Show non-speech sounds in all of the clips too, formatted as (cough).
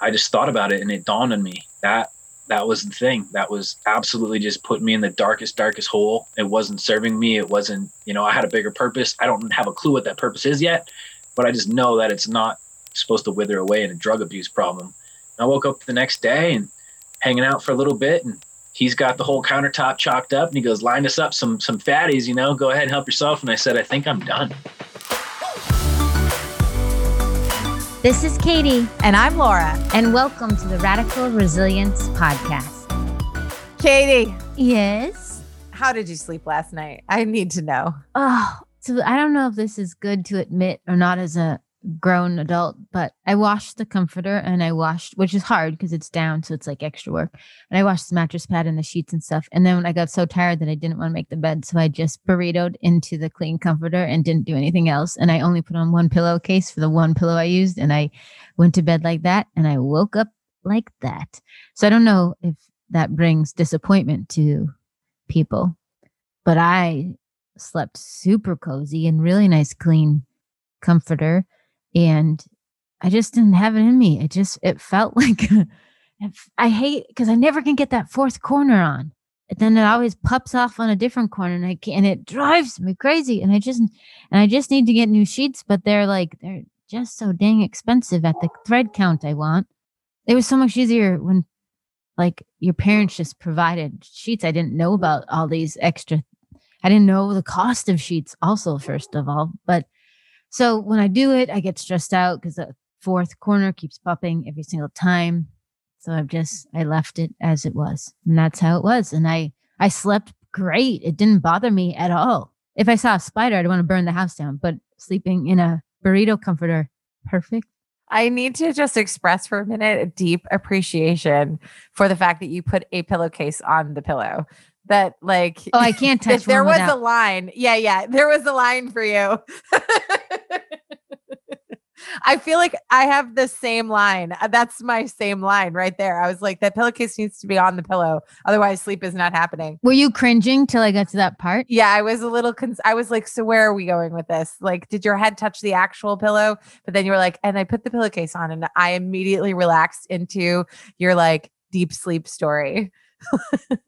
I just thought about it and it dawned on me that that was the thing. That was absolutely just put me in the darkest, darkest hole. It wasn't serving me. It wasn't, you know, I had a bigger purpose. I don't have a clue what that purpose is yet, but I just know that it's not supposed to wither away in a drug abuse problem. I woke up the next day and hanging out for a little bit and he's got the whole countertop chalked up and he goes, line us up some some fatties, you know, go ahead and help yourself. And I said, I think I'm done. This is Katie. And I'm Laura. And welcome to the Radical Resilience Podcast. Katie. Yes. How did you sleep last night? I need to know. Oh, so I don't know if this is good to admit or not as a grown adult, but I washed the comforter and I washed, which is hard because it's down, so it's like extra work. And I washed the mattress pad and the sheets and stuff. And then when I got so tired that I didn't want to make the bed, so I just burritoed into the clean comforter and didn't do anything else. And I only put on one pillowcase for the one pillow I used, and I went to bed like that, and I woke up like that. So I don't know if that brings disappointment to people, but I slept super cozy and really nice, clean comforter and I just didn't have it in me. It just it felt (laughs) like I hate because I never can get that fourth corner on. And then it always pops off on a different corner, and I can and it drives me crazy. And I just and I just need to get new sheets, but they're like they're just so dang expensive at the thread count I want. It was so much easier when like your parents just provided sheets. I didn't know about all these extra. I didn't know the cost of sheets also first of all, but so when I do it, I get stressed out because the fourth corner keeps popping every single time. So I've just I left it as it was. And that's how it was. And I I slept great. It didn't bother me at all. If I saw a spider, I'd want to burn the house down. But sleeping in a burrito comforter, perfect. I need to just express for a minute a deep appreciation for the fact that you put a pillowcase on the pillow that like oh i can't (laughs) touch it. there was without. a line yeah yeah there was a line for you (laughs) I feel like I have the same line. Uh, that's my same line right there. I was like, that pillowcase needs to be on the pillow. Otherwise, sleep is not happening. Were you cringing till I got to that part? Yeah, I was a little, cons- I was like, so where are we going with this? Like, did your head touch the actual pillow? But then you were like, and I put the pillowcase on and I immediately relaxed into your like deep sleep story.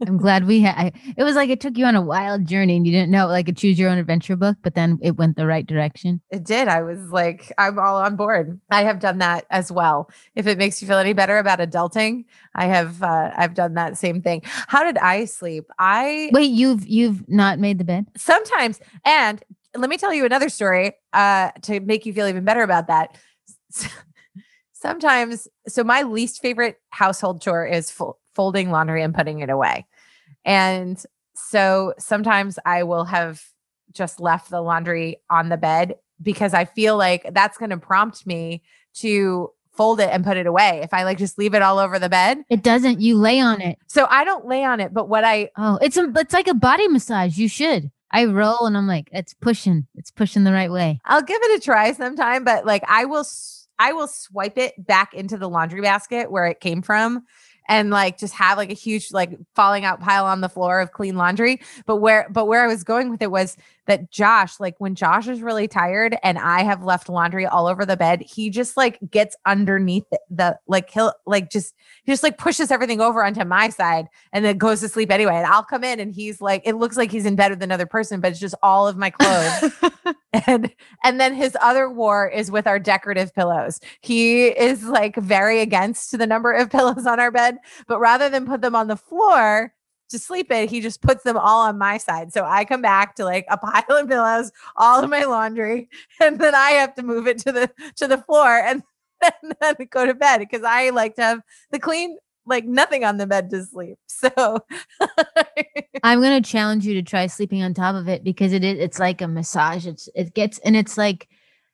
I'm glad we had. It was like it took you on a wild journey, and you didn't know, like a choose your own adventure book, but then it went the right direction. It did. I was like, I'm all on board. I have done that as well. If it makes you feel any better about adulting, I have. Uh, I've done that same thing. How did I sleep? I wait. You've you've not made the bed sometimes, and let me tell you another story uh, to make you feel even better about that. (laughs) Sometimes, so my least favorite household chore is full folding laundry and putting it away. And so sometimes I will have just left the laundry on the bed because I feel like that's going to prompt me to fold it and put it away. If I like just leave it all over the bed, it doesn't. You lay on it. So I don't lay on it, but what I oh, it's a it's like a body massage. You should. I roll and I'm like, it's pushing. It's pushing the right way. I'll give it a try sometime, but like I will I will swipe it back into the laundry basket where it came from and like just have like a huge like falling out pile on the floor of clean laundry. But where but where I was going with it was that Josh, like when Josh is really tired and I have left laundry all over the bed, he just like gets underneath the, the like he'll like just he just like pushes everything over onto my side and then goes to sleep anyway. And I'll come in and he's like, it looks like he's in bed with another person, but it's just all of my clothes. (laughs) and and then his other war is with our decorative pillows. He is like very against the number of (laughs) pillows on our bed, but rather than put them on the floor, to sleep in, he just puts them all on my side. So I come back to like a (laughs) pile of pillows, all of my laundry, and then I have to move it to the to the floor and (laughs) then, then go to bed because I like to have the clean like nothing on the bed to sleep. (laughs) So I'm gonna challenge you to try sleeping on top of it because it is it's like a massage. It's it gets and it's like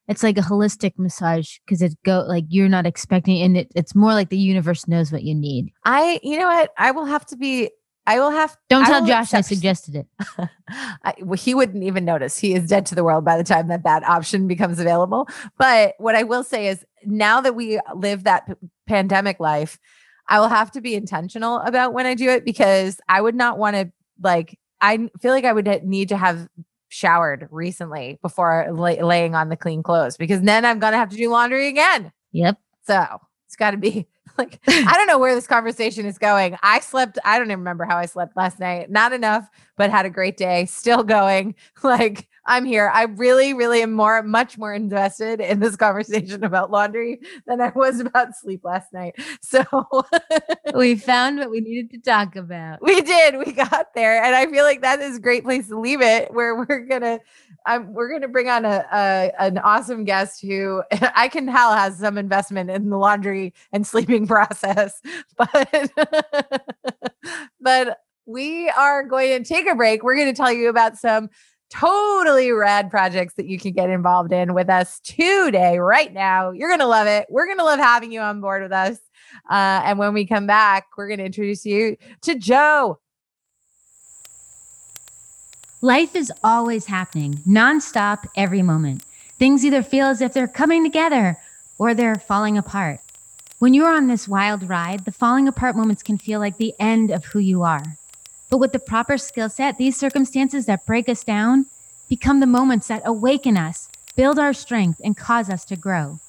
it's like a holistic massage because it go like you're not expecting and it, it's more like the universe knows what you need. I you know what I will have to be I will have. Don't tell Josh I suggested it. (laughs) I, well, he wouldn't even notice. He is dead to the world by the time that that option becomes available. But what I will say is, now that we live that p- pandemic life, I will have to be intentional about when I do it because I would not want to like. I feel like I would need to have showered recently before lay, laying on the clean clothes because then I'm gonna have to do laundry again. Yep. So it's got to be like I don't know where this conversation is going. I slept, I don't even remember how I slept last night. Not enough, but had a great day. Still going. (laughs) Like I'm here. I really, really am more, much more invested in this conversation about laundry than I was about sleep last night. (laughs) So we found what we needed to talk about. We did. We got there. And I feel like that is a great place to leave it where we're gonna I'm, we're going to bring on a, a, an awesome guest who (laughs) I can tell has some investment in the laundry and sleeping process, (laughs) but but we are going to take a break. We're going to tell you about some totally rad projects that you can get involved in with us today, right now. You're going to love it. We're going to love having you on board with us. Uh, and when we come back, we're going to introduce you to Joe. Life is always happening, nonstop, every moment. Things either feel as if they're coming together or they're falling apart. When you're on this wild ride, the falling apart moments can feel like the end of who you are. But with the proper skill set, these circumstances that break us down become the moments that awaken us, build our strength, and cause us to grow.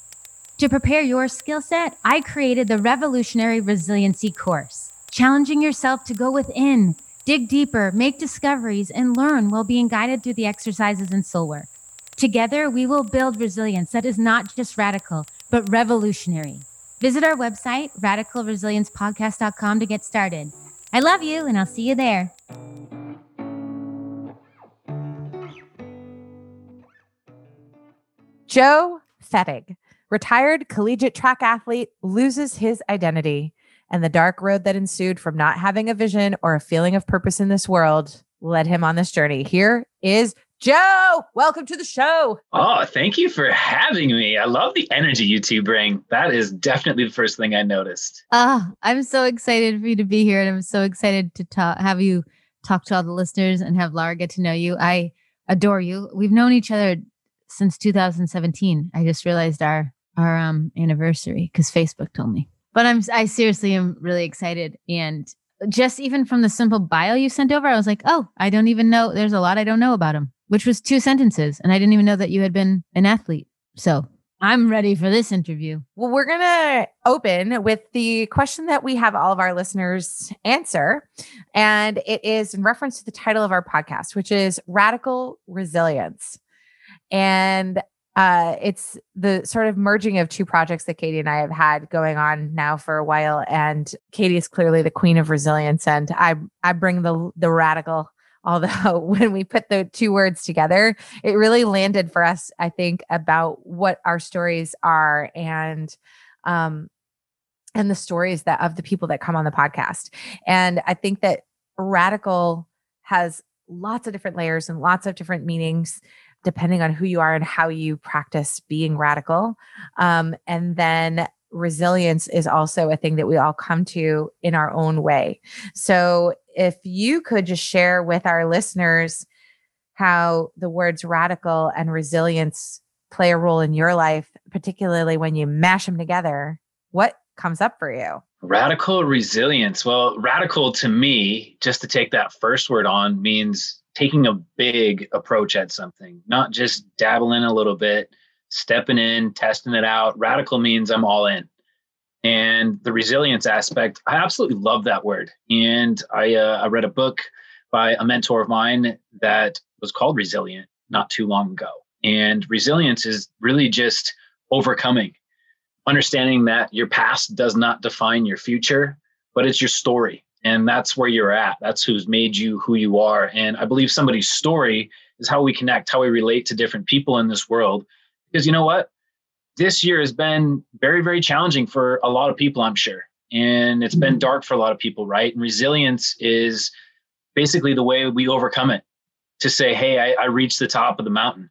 To prepare your skill set, I created the Revolutionary Resiliency course, challenging yourself to go within Dig deeper, make discoveries, and learn while being guided through the exercises and soul work. Together, we will build resilience that is not just radical, but revolutionary. Visit our website, radicalresiliencepodcast.com, to get started. I love you, and I'll see you there. Joe Fettig, retired collegiate track athlete, loses his identity and the dark road that ensued from not having a vision or a feeling of purpose in this world led him on this journey. Here is Joe. Welcome to the show. Oh, thank you for having me. I love the energy you two bring. That is definitely the first thing I noticed. Oh, I'm so excited for you to be here, and I'm so excited to talk, have you talk to all the listeners and have Laura get to know you. I adore you. We've known each other since 2017. I just realized our our um anniversary because Facebook told me. But I'm I seriously am really excited and just even from the simple bio you sent over, I was like, oh, I don't even know. There's a lot I don't know about him, which was two sentences. And I didn't even know that you had been an athlete. So I'm ready for this interview. Well, we're going to open with the question that we have all of our listeners answer. And it is in reference to the title of our podcast, which is Radical Resilience. And uh, it's the sort of merging of two projects that Katie and I have had going on now for a while. And Katie is clearly the queen of resilience, and I I bring the the radical. Although (laughs) when we put the two words together, it really landed for us. I think about what our stories are and um and the stories that of the people that come on the podcast. And I think that radical has lots of different layers and lots of different meanings depending on who you are and how you practice being radical. Um, and then resilience is also a thing that we all come to in our own way. So if you could just share with our listeners how the words radical and resilience play a role in your life, particularly when you mash them together, what comes up for you? Radical resilience. Well, radical to me, just to take that first word on, means taking a big approach at something, not just dabbling a little bit, stepping in, testing it out. Radical means I'm all in. And the resilience aspect, I absolutely love that word. And I, uh, I read a book by a mentor of mine that was called Resilient not too long ago. And resilience is really just overcoming, understanding that your past does not define your future, but it's your story. And that's where you're at. That's who's made you who you are. And i believe somebody's story is how we connect how we relate to different people in this world. Because you know what this year has been very very challenging for a lot of people i'm sure and it's been mm-hmm. dark for a lot of people right and resilience is basically the way we overcome it to say hey I, I reached the top of the mountain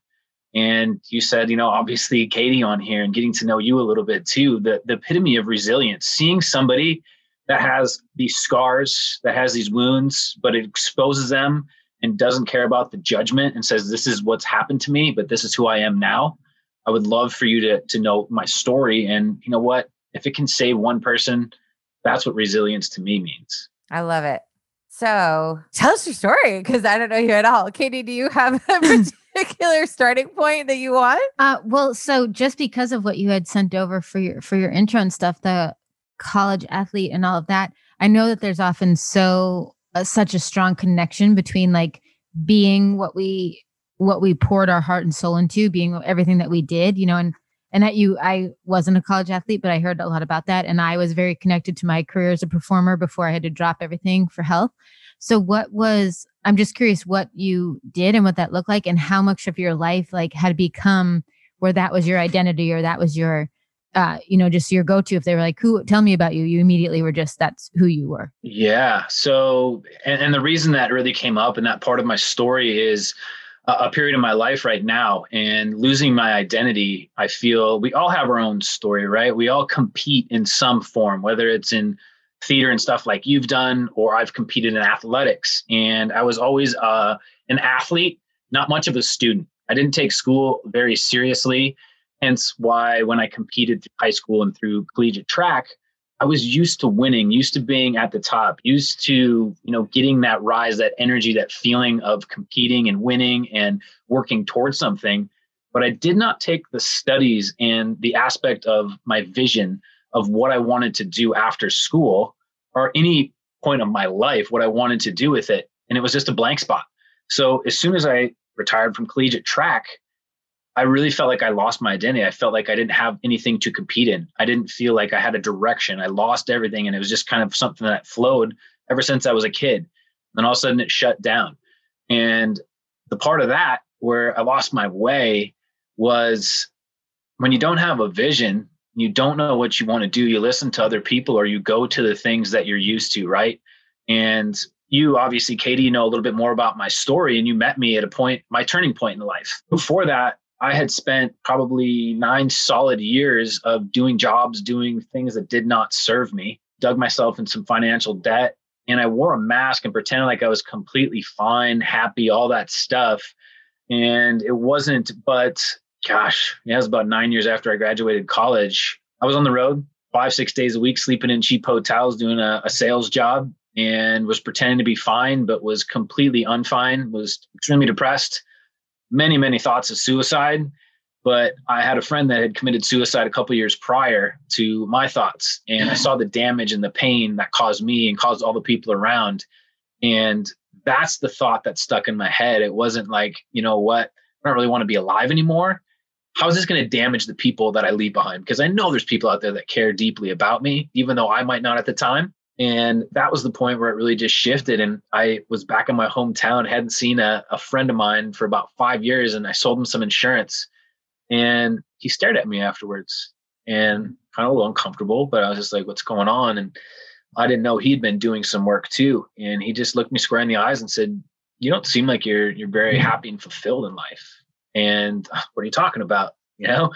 and you said you know obviously katie on here and getting to know you a little bit too the, the epitome of resilience seeing somebody that has these scars, that has these wounds, but it exposes them and doesn't care about the judgment and says, This is what's happened to me, but this is who I am now. I would love for you to to know my story. And you know what? If it can save one person, that's what resilience to me means. I love it. So tell us your story because I don't know you at all. Katie, do you have a (laughs) particular starting point that you want? Uh, well, so just because of what you had sent over for your for your intro and stuff, the college athlete and all of that, I know that there's often so uh, such a strong connection between like being what we what we poured our heart and soul into, being everything that we did, you know, and and that you I wasn't a college athlete, but I heard a lot about that and I was very connected to my career as a performer before I had to drop everything for health. So what was I'm just curious what you did and what that looked like and how much of your life like had become where that was your identity or that was your uh, you know, just your go-to if they were like, "Who? Tell me about you." You immediately were just that's who you were. Yeah. So, and, and the reason that really came up in that part of my story is a, period of my life right now, and losing my identity. I feel we all have our own story, right? We all compete in some form, whether it's in theater and stuff like you've done, or I've competed in athletics. And I was always uh, an athlete, not much of a student. I didn't take school very seriously. Hence why when I competed through high school and through collegiate track, I was used to winning, used to being at the top, used to, you know, getting that rise, that energy, that feeling of competing and winning and working towards something. But I did not take the studies and the aspect of my vision of what I wanted to do after school or any point of my life, what I wanted to do with it. And it was just a blank spot. So as soon as I retired from collegiate track, I really felt like I lost my identity. I felt like I didn't have anything to compete in. I didn't feel like I had a direction. I lost everything. And it was just kind of something that flowed ever since I was a kid. Then all of a sudden it shut down. And the part of that where I lost my way was when you don't have a vision, you don't know what you want to do, you listen to other people or you go to the things that you're used to, right? And you obviously, Katie, you know a little bit more about my story and you met me at a point, my turning point in life. Before that, I had spent probably nine solid years of doing jobs, doing things that did not serve me, dug myself in some financial debt, and I wore a mask and pretended like I was completely fine, happy, all that stuff. And it wasn't, but gosh, yeah, it was about nine years after I graduated college. I was on the road five, six days a week, sleeping in cheap hotels, doing a, a sales job, and was pretending to be fine, but was completely unfine, was extremely depressed many, many thoughts of suicide. But I had a friend that had committed suicide a couple years prior to my thoughts, and I saw the damage and the pain that caused me and caused all the people around. And that's the thought that stuck in my head. It wasn't like, you know what, I don't really want to be alive anymore. How is this going to damage the people that I leave behind? Because I know there's people out there that care deeply about me, even though I might not at the time. And that was the point where it really just shifted. And I was back in my hometown, hadn't seen a, a friend of mine for about five years, and I sold him some insurance. And he stared at me afterwards and kind of a little uncomfortable, but I was just like, what's going on? And I didn't know he'd been doing some work too. And he just looked me square in the eyes and said, You don't seem like you're you're very mm-hmm. happy and fulfilled in life. And what are you talking about? You know?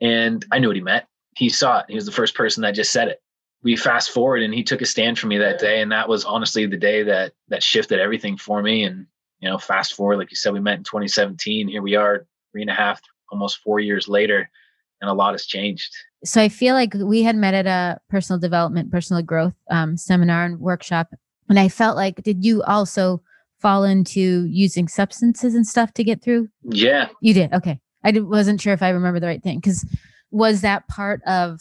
And I knew what he meant. He saw it. He was the first person that just said it we fast forward and he took a stand for me that day. And that was honestly the day that that shifted everything for me. And you know fast forward like you said we met in 2017 here we are three and a half almost four years later and a lot has changed. So i feel like we had met at a personal development personal growth um, seminar and workshop. And i felt like did you also fall into using substances and stuff to get through? Yeah. You did? Okay. I wasn't sure if i remember the right thing. Because was that part of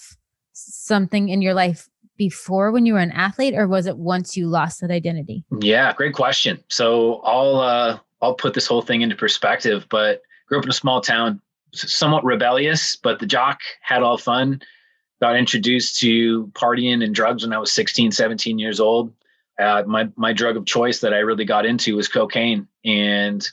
something in your life before when you were an athlete or was it once you lost that identity? Yeah great question. So i'll uh i'll put this whole thing into perspective but grew up in a small town somewhat rebellious but the jock had all fun. Got introduced to partying and drugs when i was 16 17 years old. Uh, my my drug of choice that i really got into was cocaine and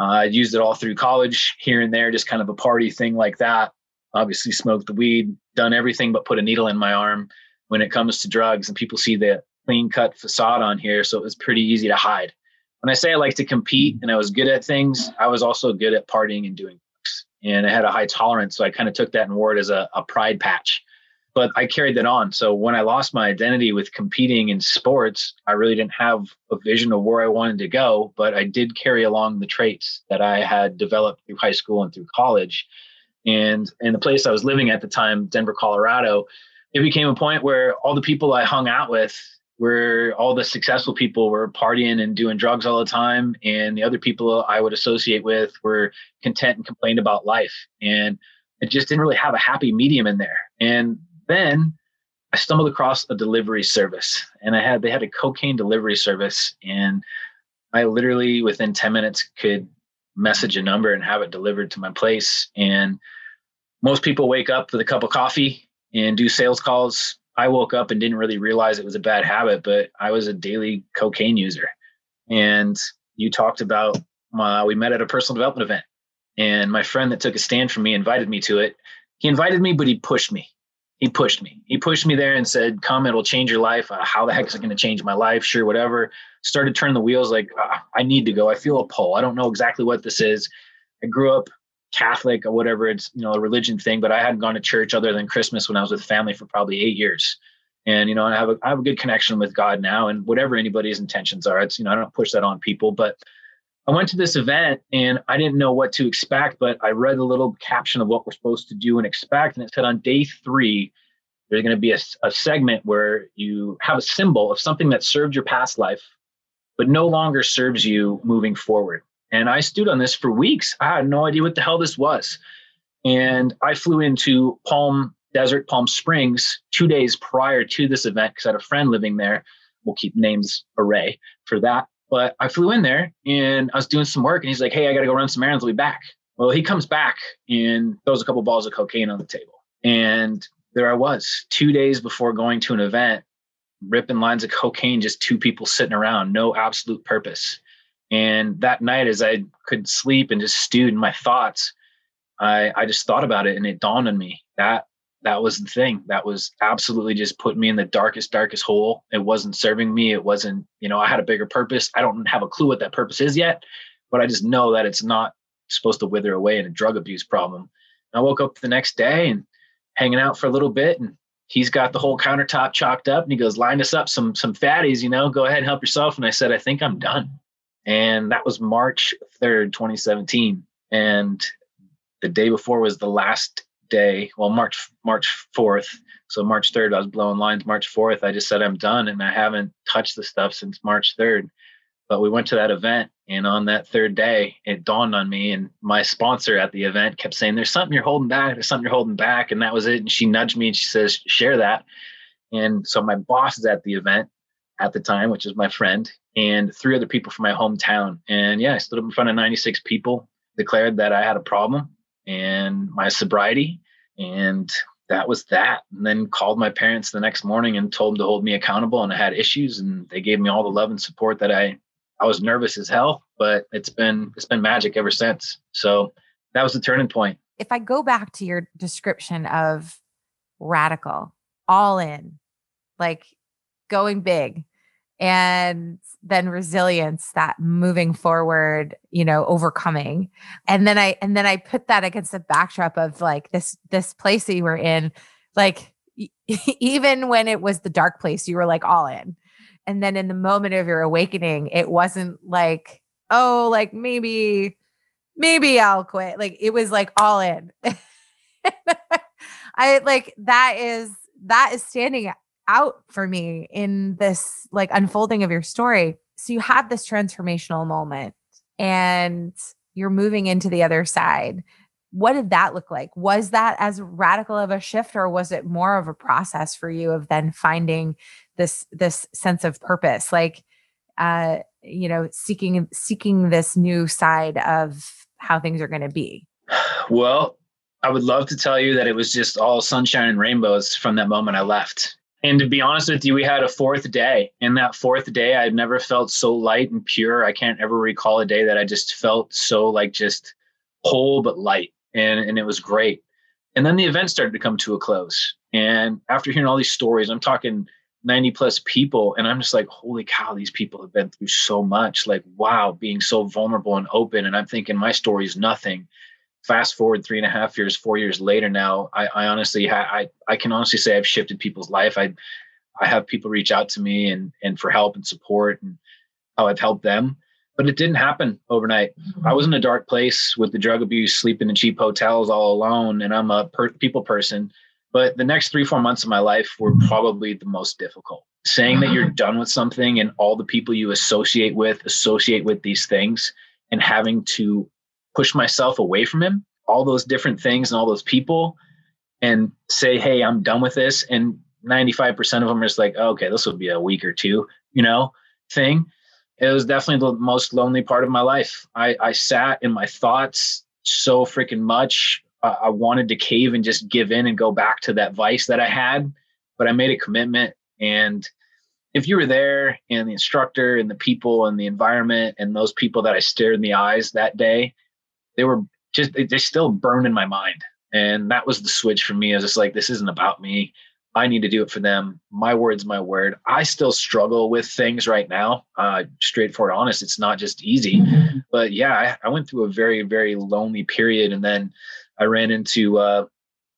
uh, i used it all through college here and there just kind of a party thing like that. Obviously smoked the weed, done everything but put a needle in my arm when it comes to drugs. And people see the clean cut facade on here. So it was pretty easy to hide. When I say I like to compete and I was good at things, I was also good at partying and doing drugs. And I had a high tolerance. So I kind of took that and wore it as a, a pride patch. But I carried that on. So when I lost my identity with competing in sports, I really didn't have a vision of where I wanted to go, but I did carry along the traits that I had developed through high school and through college and in the place I was living at the time, Denver, Colorado, it became a point where all the people I hung out with were all the successful people were partying and doing drugs all the time. And the other people I would associate with were content and complained about life. And it just didn't really have a happy medium in there. And then I stumbled across a delivery service and I had they had a cocaine delivery service and I literally within 10 minutes could message a number and have it delivered to my place and most people wake up with a cup of coffee and do sales calls. I woke up and didn't really realize it was a bad habit, but I was a daily cocaine user. And you talked about uh, we met at a personal development event and my friend that took a stand for me invited me to it. He invited me, but he pushed me. He pushed me. He pushed me there and said, "Come, it'll change your life." Uh, how the heck is it going to change my life? Sure, whatever. Started turning the wheels. Like uh, I need to go. I feel a pull. I don't know exactly what this is. I grew up Catholic or whatever. It's you know a religion thing, but I hadn't gone to church other than Christmas when I was with family for probably eight years. And you know, I have a I have a good connection with God now, and whatever anybody's intentions are, it's you know I don't push that on people, but I went to this event and I didn't know what to expect, but I read a little caption of what we're supposed to do and expect. And it said on day three, there's going to be a, a segment where you have a symbol of something that served your past life, but no longer serves you moving forward. And I stood on this for weeks. I had no idea what the hell this was. And I flew into Palm Desert, Palm Springs, two days prior to this event because I had a friend living there. We'll keep names array for that. But I flew in there and I was doing some work and he's like, Hey, I got to go run some errands. I'll be back. Well, he comes back and throws a couple balls of cocaine on the table. And there I was, two days before going to an event, ripping lines of cocaine, just two people sitting around, no absolute purpose. And that night, as I couldn't sleep and just stewed in my thoughts, I, I just thought about it and it dawned on me that that was the thing that was absolutely just put me in the darkest darkest hole. It wasn't serving me. It wasn't you know i had a bigger purpose. I don't have a clue what that purpose is yet but i just know that it's not supposed to wither away in a drug abuse problem. I woke up the next day and hanging out for a little bit and he's got the whole countertop chalked up and he goes line us up some some fatties you know go ahead and help yourself. And i said i think i'm done and that was march 3rd 2017 and the day before was the last day, well, March March 4th. So March 3rd, I was blowing lines. March 4th, I just said I'm done, and I haven't touched the stuff since March 3rd. But we went to that event, and on that third day, it dawned on me. And my sponsor at the event kept saying, "There's something you're holding back. There's something you're holding back," and that was it. And she nudged me and she says, "Share that." And so my boss is at the event at the time, which is my friend, and three other people from my hometown. And yeah, I stood up in front of 96 people, declared that I had a problem and my sobriety. And that was that. And then called my parents the next morning and told them to hold me accountable. And I had issues, and they gave me all the love and support that I. I was nervous as hell, but it's been it's been magic ever since. So that was the turning point. If I go back to your description of radical, all in, like going big, and then resilience that moving forward you know overcoming. And then i and then i put that against the backdrop of like this this place that you were in like (laughs) even when it was the dark place you were like all in. And then in the moment of your awakening it wasn't like oh like maybe maybe i'll quit. Like it was like all in. (laughs) I like that is that is standing out for me in this like unfolding of your story. So you have this transformational moment and you're moving into the other side. What did that look like? Was that as radical of a shift or was it more of a process for you of then finding this this sense of purpose like uh you know seeking seeking this new side of how things are going to be? Well, I would love to tell you that it was just all sunshine and rainbows from that moment I left. And to be honest with you, we had a fourth day. And that fourth day, I've never felt so light and pure. I can't ever recall a day that I just felt so like just whole but light. And, and it was great. And then the event started to come to a close. And after hearing all these stories, I'm talking 90 plus people. And I'm just like, holy cow, these people have been through so much. Like, wow, being so vulnerable and open. And I'm thinking my story is nothing fast forward three and a half years, four years later now, I, I honestly, ha- I, I can honestly say I've shifted people's life. I, I have people reach out to me and, and for help and support and how I've helped them, but it didn't happen overnight. Mm-hmm. I was in a dark place with the drug abuse, sleeping in cheap hotels all alone. And I'm a per- people person, but the next three, four months of my life were probably the most difficult. Saying that you're mm-hmm. done with something and all the people you associate with associate with these things and having to push myself away from him, all those different things and all those people, and say, hey, I'm done with this. And 95% of them are just like, oh, okay, this will be a week or two, you know, thing. It was definitely the most lonely part of my life. I, I sat in my thoughts so freaking much. I wanted to cave and just give in and go back to that vice that I had, but I made a commitment. And if you were there and the instructor and the people and the environment and those people that I stared in the eyes that day, they were just, they, still burned in my mind. And that was the switch for me. I was just like, this isn't about me. I need to do it for them. My word's my word. I still struggle with things right now. Uh, straightforward, honest. It's not just easy, mm-hmm. but yeah, I, I, went through a very, very lonely period, and then I ran into uh,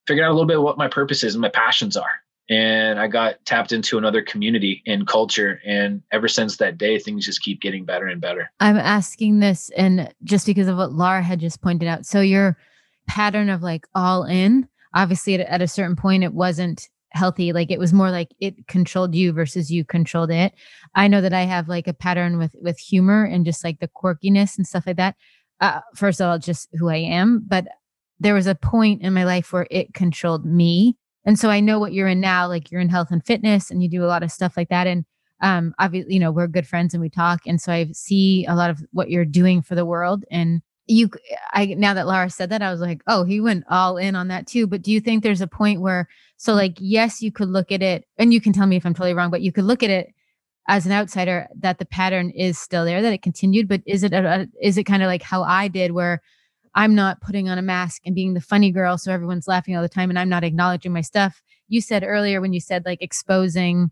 figuring out a little bit what my purpose is and my passions are. And I got tapped into another community and culture, and ever since that day, things just keep getting better and better. I'm asking this, and just because of what Laura had just pointed out. So your pattern of like all in, obviously, at, at a certain point, it wasn't healthy like it was more like it controlled you versus you controlled it i know that i have like a pattern with with humor and just like the quirkiness and stuff like that uh, first of all just who i am but there was a point in my life where it controlled me and so i know what you're in now like you're in health and fitness and you do a lot of stuff like that. And um obviously you know we're good friends and we talk. And so i see a lot of what you're doing for the world. And you i now that laura said that i was like oh he went all in on that too. But do you think there's a point where so like yes you could look at it and you can tell me if i'm totally wrong but you could look at it as an outsider that the pattern is still there that it continued but is it a, is it kind of like how i did where i'm not putting on a mask and being the funny girl so everyone's laughing all the time and i'm not acknowledging my stuff. You said earlier when you said like exposing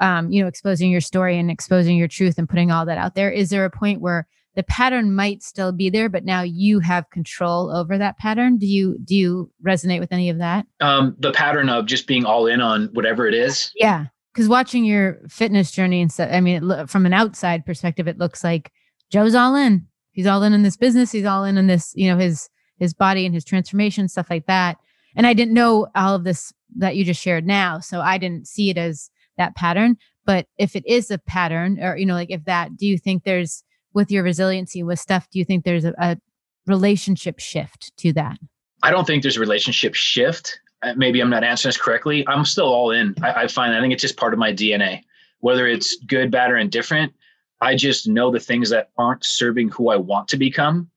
um you know exposing your story and exposing your truth and putting all that out there is there a point where the pattern might still be there but now you have control over that pattern? Do you do you resonate with any of that? Um the pattern of just being all in on whatever it is. Yeah because watching your fitness journey and stuff i mean it, from an outside perspective it looks like joe's all in he's all in in this business. He's all in in this you know his his body and his transformation stuff like that. And i didn't know all of this that you just shared now so i didn't see it as that pattern. But if it is a pattern or you know like if that do you think there's with your resiliency with stuff do you think there's a, a relationship shift to that? I don't think there's a relationship shift. Uh, maybe i'm not answering this correctly. I'm still all in. I, I find i think it's just part of my dna whether it's good bad or indifferent i just know the things that aren't serving who i want to become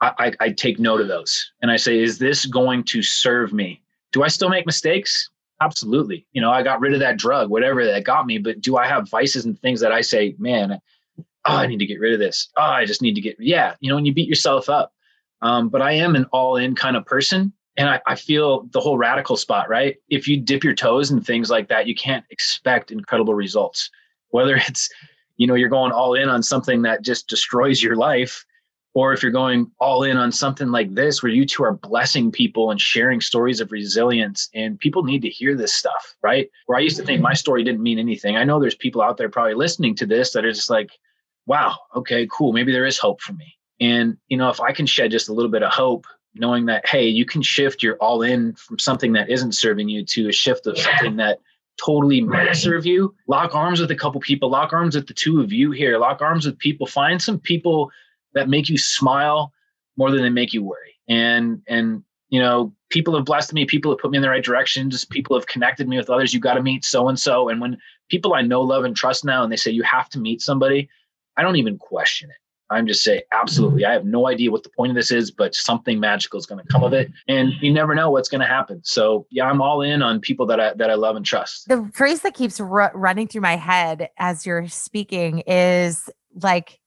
I, I, I take note of those and i say is this going to serve me do i still make mistakes absolutely you know i got rid of that drug whatever that got me but do i have vices and things that i say man oh, I need to get rid of this. Oh, I just need to get, yeah, you know, when you beat yourself up. Um, but I am an all in kind of person. And I, I feel the whole radical spot, right? If you dip your toes in things like that, you can't expect incredible results. Whether (laughs) it's, you know, you're going all in on something that just destroys your life, or if you're going all in on something like this, where you two are blessing people and sharing stories of resilience, and people need to hear this stuff, right? Where I used to think my story didn't mean anything. I know there's people out there probably listening to this that are just like, wow, okay, cool. Maybe there is hope for me. And, you know, if I can shed just a little bit of hope, knowing that, hey, you can shift your all in from something that isn't serving you to a shift of something that totally might serve you, lock arms with a couple people, lock arms with the two of you here, lock arms with people, find some people that make you smile more than they make you worry. And, and, you know, people have blessed me, people have put me in the right direction, just people have connected me with others. You got to meet so and so. And when people I know, love, and trust now, and they say you have to meet somebody, I don't even question it. I'm just say absolutely. I have no idea what the point of this is, but something magical is going to come of it, and you never know what's going to happen. So yeah, I'm all in on people that I that I love and trust. The phrase that keeps r- running through my head as you're speaking is like,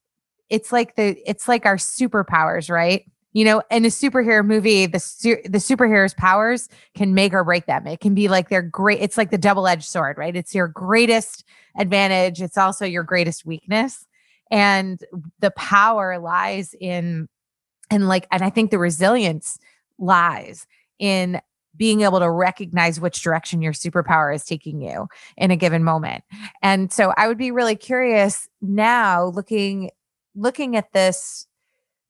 it's like the it's like our superpowers, right? You know, in a superhero movie, the su- the superhero's powers can make or break them. It can be like their great. It's like the double edged sword, right? It's your greatest advantage. It's also your greatest weakness and the power lies in and like and i think the resilience lies in being able to recognize which direction your superpower is taking you in a given moment. And so i would be really curious now looking looking at this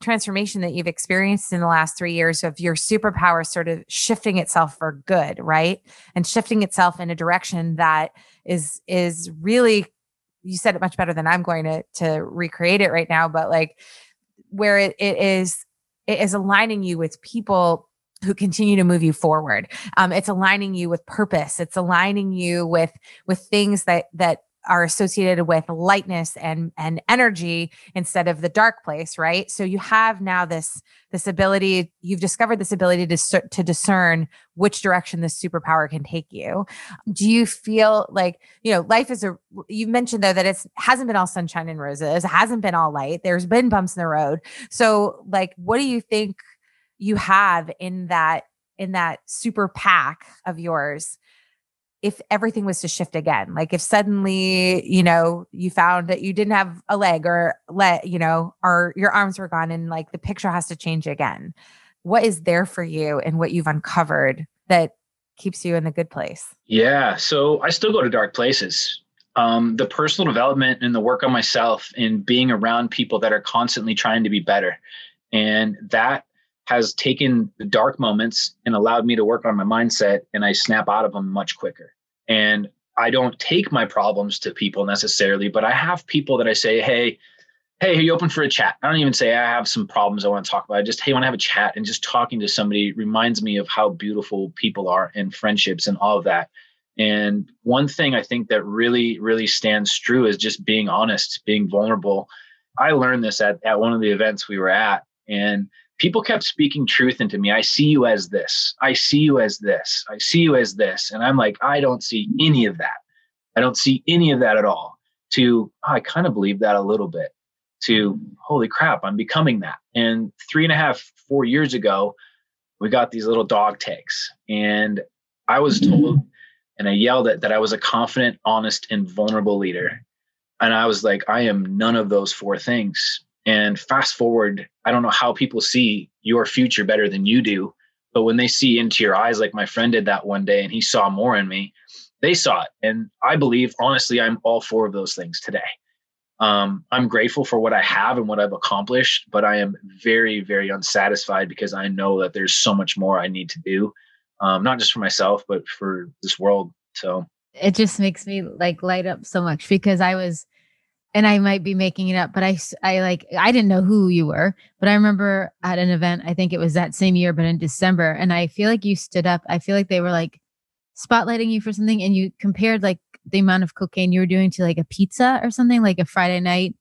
transformation that you've experienced in the last three years of your superpower sort of shifting itself for good right? And shifting itself in a direction that is is really you said it much better than I'm going to to recreate it right now, but like where it, it is it is aligning you with people who continue to move you forward. Um, it's aligning you with purpose. It's aligning you with with things that that are associated with lightness and and energy instead of the dark place right? So you have now this this ability you've discovered this ability to to discern which direction this superpower can take you. Do you feel like you know life is a you mentioned though that it's hasn't been all sunshine and roses it hasn't been all light there's been bumps in the road. So like what do you think you have in that in that super pack of yours if everything was to shift again like if suddenly you know you found that you didn't have a leg or let you know or your arms were gone and like the picture has to change again what is there for you and what you've uncovered that keeps you in the good place? Yeah so i still go to dark places. Um, the personal development and the work on myself and being around people that are constantly trying to be better. And that has taken the dark moments and allowed me to work on my mindset and I snap out of them much quicker. And I don't take my problems to people necessarily, but I have people that I say, Hey, hey, are you open for a chat? I don't even say I have some problems I want to talk about. I just, hey, I want to have a chat. And just talking to somebody reminds me of how beautiful people are and friendships and all of that. And one thing I think that really, really stands true is just being honest, being vulnerable. I learned this at, at one of the events we were at. And people kept speaking truth into me. I see you as this. I see you as this. I see you as this. And I'm like, I don't see any of that. I don't see any of that at all. To, oh, I kind of believe that a little bit. To, holy crap, I'm becoming that. And three and a half, four years ago, we got these little dog tags. And I was told and I yelled at that I was a confident, honest, and vulnerable leader. And I was like, I am none of those four things. And fast forward, I don't know how people see your future better than you do, but when they see into your eyes, like my friend did that one day and he saw more in me, they saw it. And I believe, honestly, I'm all four of those things today. Um, I'm grateful for what I have and what I've accomplished, but I am very, very unsatisfied because I know that there's so much more I need to do, um, not just for myself, but for this world. So it just makes me like light up so much because I was and I might be making it up, but I, I like, I didn't know who you were, but I remember at an event, I think it was that same year, but in December. And I feel like you stood up. I feel like they were like spotlighting you for something and you compared like the amount of cocaine you were doing to like a pizza or something like a Friday night.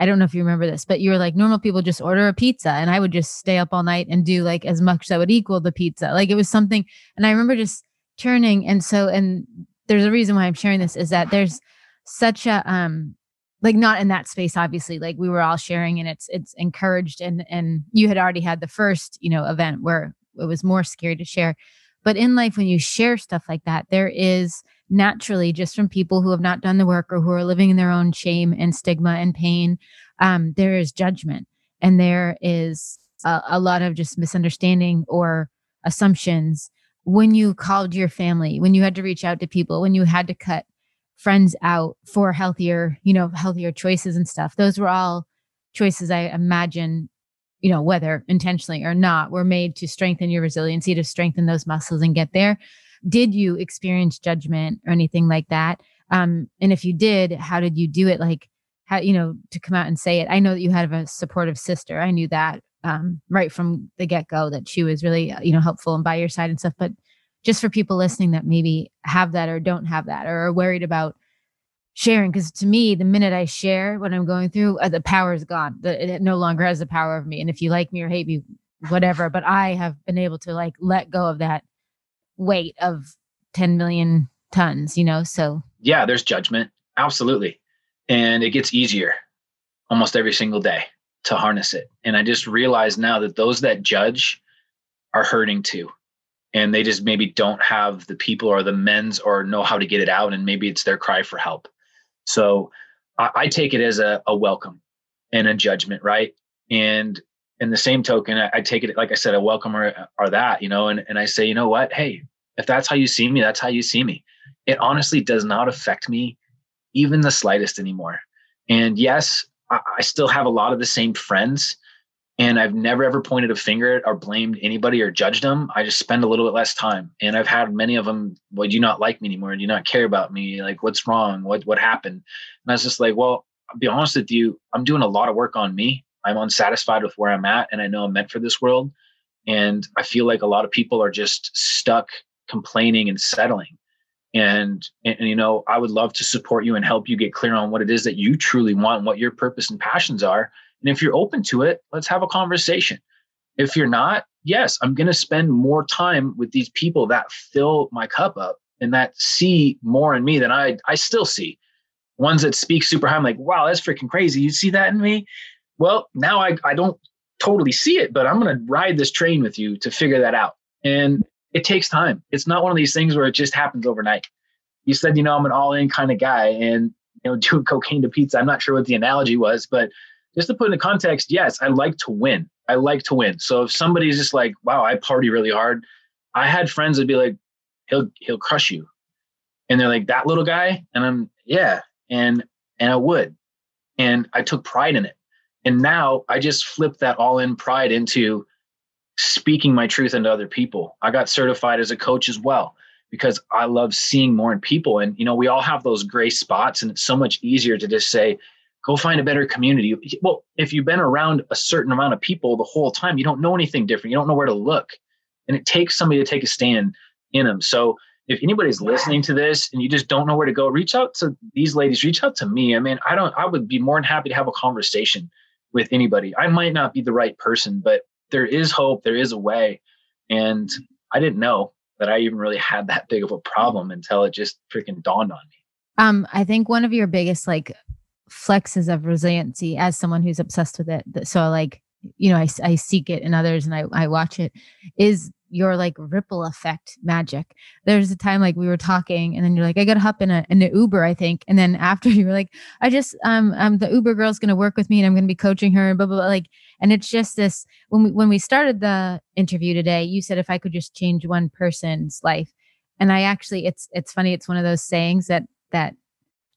I don't know if you remember this, but you were like, normal people just order a pizza and I would just stay up all night and do like as much that would equal the pizza. Like it was something. And I remember just turning. And so, and there's a reason why I'm sharing this is that there's such a, um, like not in that space obviously like we were all sharing and it's it's encouraged and and you had already had the first you know event where it was more scary to share. But in life when you share stuff like that there is naturally just from people who have not done the work or who are living in their own shame and stigma and pain um, there is judgment and there is a, a lot of just misunderstanding or assumptions. When you called your family when you had to reach out to people when you had to cut friends out for healthier, you know, healthier choices and stuff. Those were all choices I imagine, you know, whether intentionally or not, were made to strengthen your resiliency, to strengthen those muscles and get there. Did you experience judgment or anything like that? Um, and if you did, how did you do it? Like, how, you know, to come out and say it. I know that you had a supportive sister. I knew that um, right from the get go that she was really, you know, helpful and by your side and stuff. But just for people listening that maybe have that or don't have that or are worried about sharing. Because to me the minute i share what i'm going through uh, the power is gone. The, it no longer has the power of me. And if you like me or hate me whatever but i have been able to like let go of that weight of 10 million tons you know? So yeah there's judgment. Absolutely. And it gets easier almost every single day to harness it. And i just realize now that those that judge are hurting too and they just maybe don't have the people or the men's or know how to get it out and maybe it's their cry for help. So i, I take it as a, a, welcome and a judgment right? And in the same token I, I, take it like i said a welcome or, or that you know and, and i say you know what? Hey if that's how you see me that's how you see me. It honestly does not affect me even the slightest anymore. And yes I, I still have a lot of the same friends and I've never ever pointed a finger at or blamed anybody or judged them. I just spend a little bit less time. And I've had many of them, well, do you not like me anymore? Do you not care about me? Like, what's wrong? What what happened? And I was just like, well, I'll be honest with you, I'm doing a lot of work on me. I'm unsatisfied with where I'm at, and I know I'm meant for this world. And I feel like a lot of people are just stuck complaining and settling. And, and, and, you know, I would love to support you and help you get clear on what it is that you truly want, what your purpose and passions are. And if you're open to it, let's have a conversation. If you're not, yes, I'm going to spend more time with these people that fill my cup up and that see more in me than I I still see. Ones that speak super high, I'm like, wow, that's freaking crazy. You see that in me? Well, now I, I don't totally see it, but I'm going to ride this train with you to figure that out. And it takes time. It's not one of these things where it just happens overnight. You said, you know, I'm an all in kind of guy and, you know, (laughs) doing cocaine to pizza. I'm not sure what the analogy was, but just to put into context, yes, I like to win. I like to win. So if somebody's just like, wow, I party really hard, I had friends that'd be like, he'll he'll crush you. And they're like, that little guy? And I'm, yeah. And and I would. And I took pride in it. And now I just flipped that all in pride into speaking my truth into other people. I got certified as a coach as well because I love seeing more in people. And, you know, we all have those gray spots, and it's so much easier to just say, go find a better community. Well, if you've been around a certain amount of people the whole time, you don't know anything different. You don't know where to look. And it takes somebody to take a stand in them. So if anybody's listening to this and you just don't know where to go, reach out to these ladies, reach out to me. I mean, I don't, I would be more than happy to have a conversation with anybody. I might not be the right person, but there is hope, there is a way. And I didn't know that I even really had that big of a problem until it just freaking dawned on me. Um, I think one of your biggest like flexes of resiliency as someone who's obsessed with it. So like, you know, I, I seek it in others and I, I watch it is your like ripple effect magic. There's a time like we were talking and then you're like, I got to hop in a in an Uber, I think. And then (laughs) after you were like, I just um um the Uber girl's gonna work with me and I'm gonna be coaching her and blah blah blah. Like, and it's just this when we when we started the interview today, you said if I could just change one person's life. And I actually it's it's funny, it's one of those sayings that that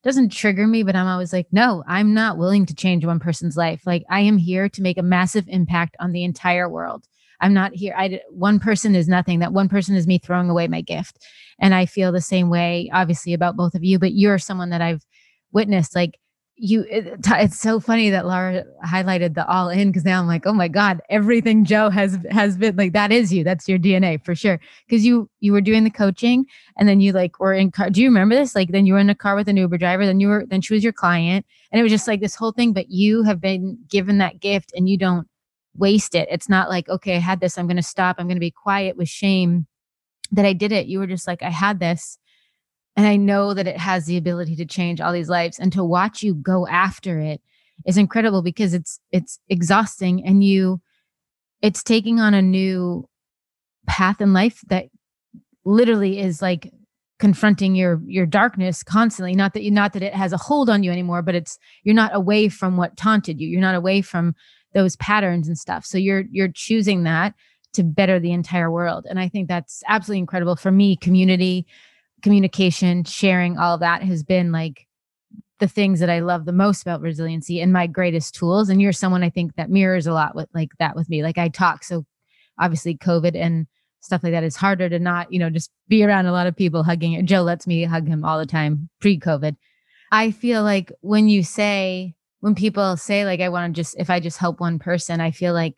doesn't trigger me, but I'm always like, no, I'm not willing to change one person's life. Like I am here to make a massive impact on the entire world. I'm not here. I one person is nothing. That one person is me throwing away my gift. And I feel the same way, obviously, about both of you. But you're someone that I've witnessed. Like you, it, it's so funny that Laura highlighted the all in because now I'm like, oh my god, everything Joe has has been like that is you. That's your DNA for sure. Because you you were doing the coaching and then you like were in car. Do you remember this? Like then you were in a car with an Uber driver. Then you were then she was your client, and it was just like this whole thing. But you have been given that gift, and you don't waste it. It's not like, okay, I had this, I'm to stop, I'm to be quiet with shame that I did it. You were just like, I had this. And I know that it has the ability to change all these lives. And to watch you go after it is incredible because it's it's exhausting and you it's taking on a new path in life that literally is like confronting your your darkness constantly not that you not that it has a hold on you anymore but it's you're not away from what taunted you you're not away from those patterns and stuff. So you're you're choosing that to better the entire world. And I think that's absolutely incredible for me. Community, communication, sharing, all of that has been like the things that I love the most about resiliency and my greatest tools. And you're someone I think that mirrors a lot with like that with me. Like I talk. So obviously COVID and stuff like that is harder to not, you know, just be around a lot of people hugging it. Joe lets me hug him all the time pre-COVID. I feel like when you say when people say like I want to just if I just help one person, I feel like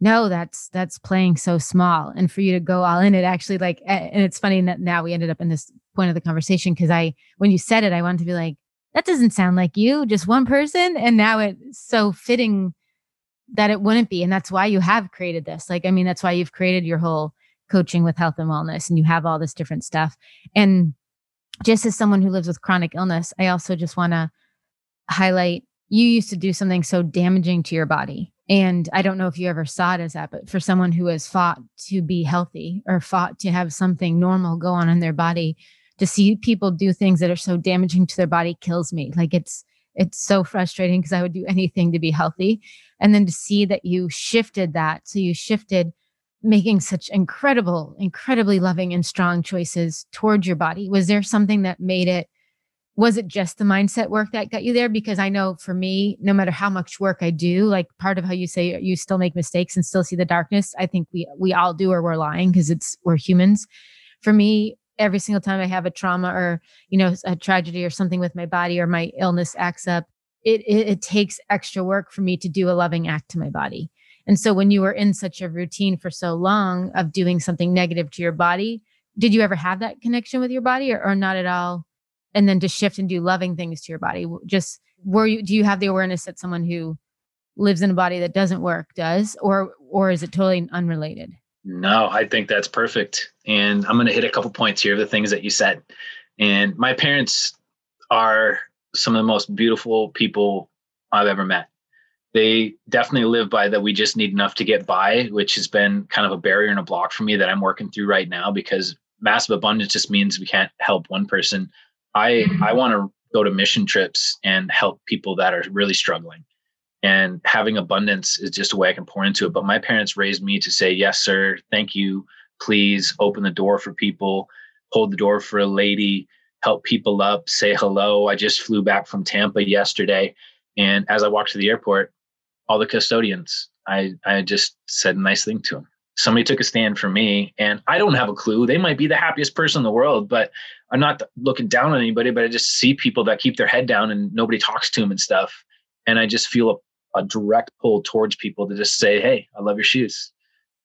no, that's that's playing so small. And for you to go all in, it actually like and it's funny that now we ended up in this point of the conversation because I when you said it, I wanted to be like, that doesn't sound like you, just one person. And now it's so fitting that it wouldn't be. And that's why you have created this. Like, I mean, that's why you've created your whole coaching with health and wellness and you have all this different stuff. And just as someone who lives with chronic illness, I also just want to highlight you used to do something so damaging to your body. And I don't know if you ever saw it as that, but for someone who has fought to be healthy or fought to have something normal go on in their body, to see people do things that are so damaging to their body kills me. Like it's it's so frustrating because I would do anything to be healthy. And then to see that you shifted that. So you shifted making such incredible, incredibly loving and strong choices towards your body. Was there something that made it was it just the mindset work that got you there? Because i know for me no matter how much work i do like part of how you say you still make mistakes and still see the darkness i think we we all do or we're lying because it's we're humans. For me every single time i have a trauma or you know a tragedy or something with my body or my illness acts up it, it, it takes extra work for me to do a loving act to my body. And so when you were in such a routine for so long of doing something negative to your body, did you ever have that connection with your body or, or not at all? And then to shift and do loving things to your body, just were you, do you have the awareness that someone who lives in a body that doesn't work does, or, or is it totally unrelated? No, I think that's perfect. And I'm going to hit a couple points here of the things that you said. And my parents are some of the most beautiful people I've ever met. They definitely live by that we just need enough to get by, which has been kind of a barrier and a block for me that I'm working through right now because massive abundance just means we can't help one person. I mm-hmm. I want to go to mission trips and help people that are really struggling. And having abundance is just a way I can pour into it. But my parents raised me to say, yes, sir, thank you. Please open the door for people, hold the door for a lady, help people up, say hello. I just flew back from Tampa yesterday. And as I walked to the airport, all the custodians, I, I just said a nice thing to them. Somebody took a stand for me, and I don't have a clue. They might be the happiest person in the world, but I'm not looking down on anybody. But I just see people that keep their head down and nobody talks to them and stuff. And I just feel a, a direct pull towards people to just say, Hey, I love your shoes.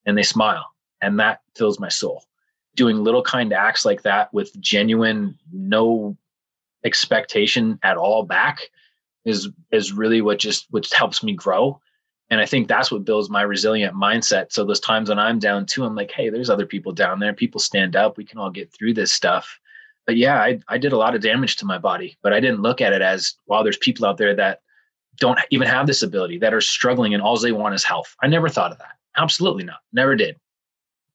And they smile. And that fills my soul doing little kind acts like that with genuine no expectation at all back is is really what just what helps me grow and i think that's what builds my resilient mindset so those times when i'm down too i'm like hey there's other people down there people stand up we can all get through this stuff but yeah i, I did a lot of damage to my body but i didn't look at it as wow there's people out there that don't even have this ability that are struggling and all they want is health i never thought of that absolutely not never did